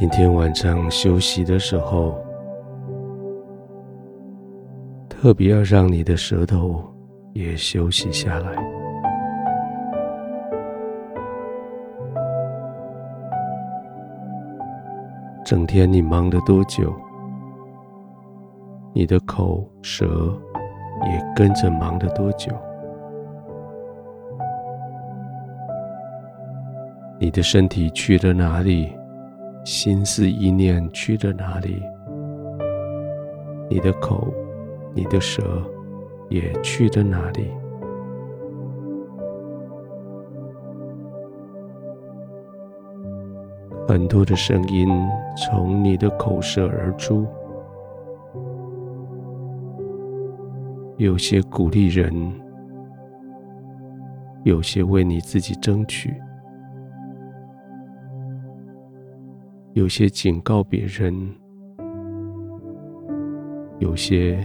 今天晚上休息的时候，特别要让你的舌头也休息下来。整天你忙了多久，你的口舌也跟着忙了多久。你的身体去了哪里？心思意念去了哪里？你的口、你的舌也去了哪里？很多的声音从你的口舌而出，有些鼓励人，有些为你自己争取。有些警告别人，有些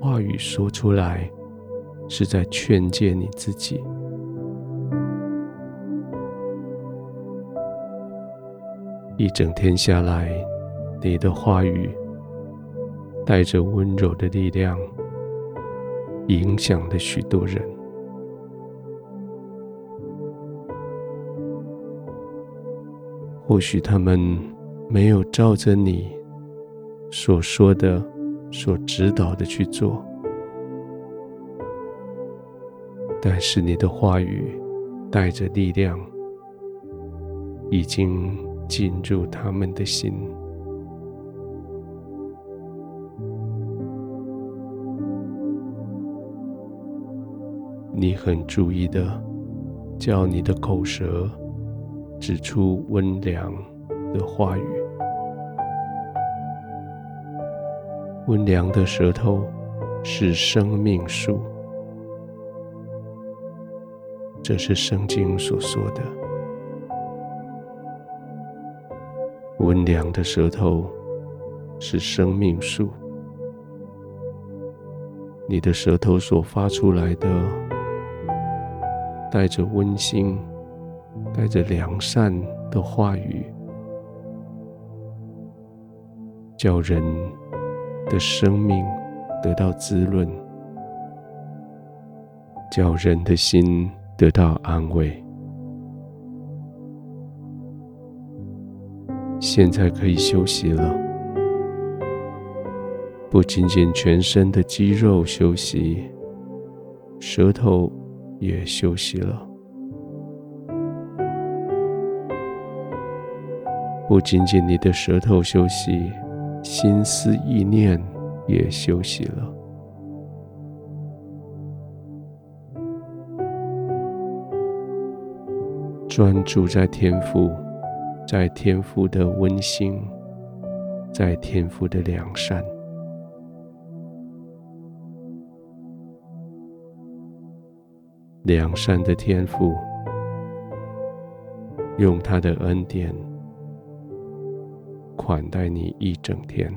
话语说出来是在劝诫你自己。一整天下来，你的话语带着温柔的力量，影响了许多人。或许他们没有照着你所说的、所指导的去做，但是你的话语带着力量，已经进入他们的心。你很注意的，叫你的口舌。指出温良的话语，温良的舌头是生命树，这是圣经所说的。温良的舌头是生命树，你的舌头所发出来的，带着温馨。带着良善的话语，叫人的生命得到滋润，叫人的心得到安慰。现在可以休息了，不仅仅全身的肌肉休息，舌头也休息了。不仅仅你的舌头休息，心思意念也休息了。专注在天父，在天父的温馨，在天父的良善，良善的天父，用他的恩典。款待你一整天，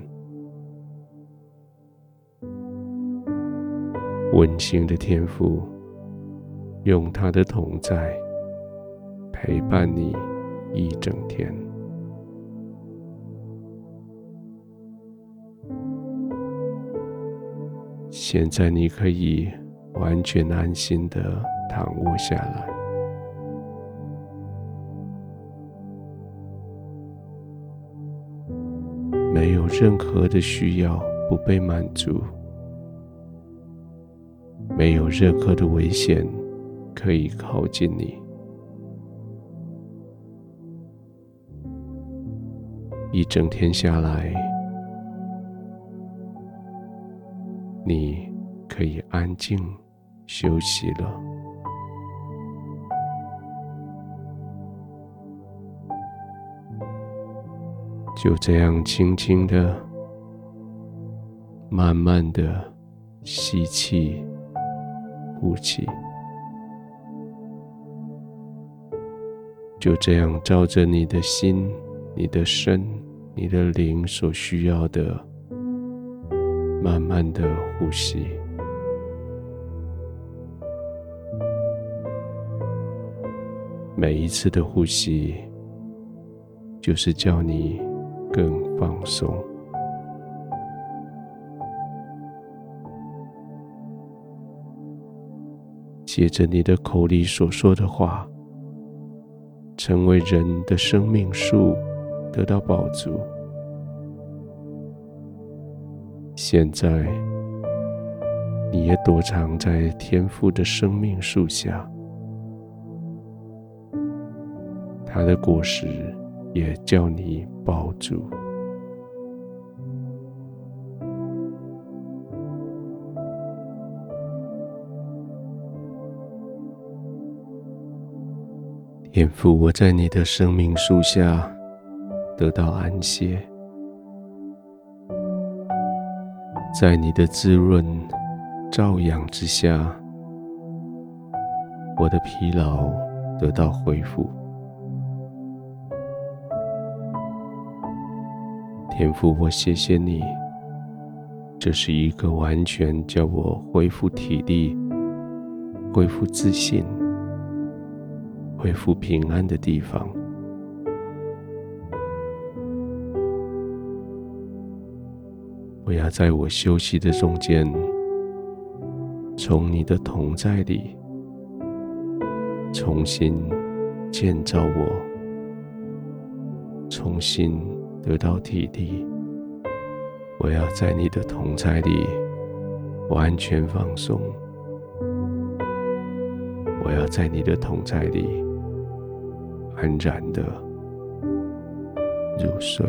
温馨的天父，用他的同在陪伴你一整天。现在你可以完全安心的躺卧下来。没有任何的需要不被满足，没有任何的危险可以靠近你。一整天下来，你可以安静休息了。就这样轻轻的、慢慢的吸气、呼气，就这样照着你的心、你的身、你的灵所需要的，慢慢的呼吸。每一次的呼吸。就是叫你更放松。借着你的口里所说的话，成为人的生命树，得到饱足。现在，你也躲藏在天父的生命树下，它的果实也叫你抱住。天父，我在你的生命树下得到安歇，在你的滋润、照养之下，我的疲劳得到恢复。天父，我谢谢你，这是一个完全叫我恢复体力、恢复自信。恢复平安的地方。我要在我休息的中间，从你的同在里重新建造我，重新得到体力。我要在你的同在里完全放松。我要在你的同在里。安然的入睡。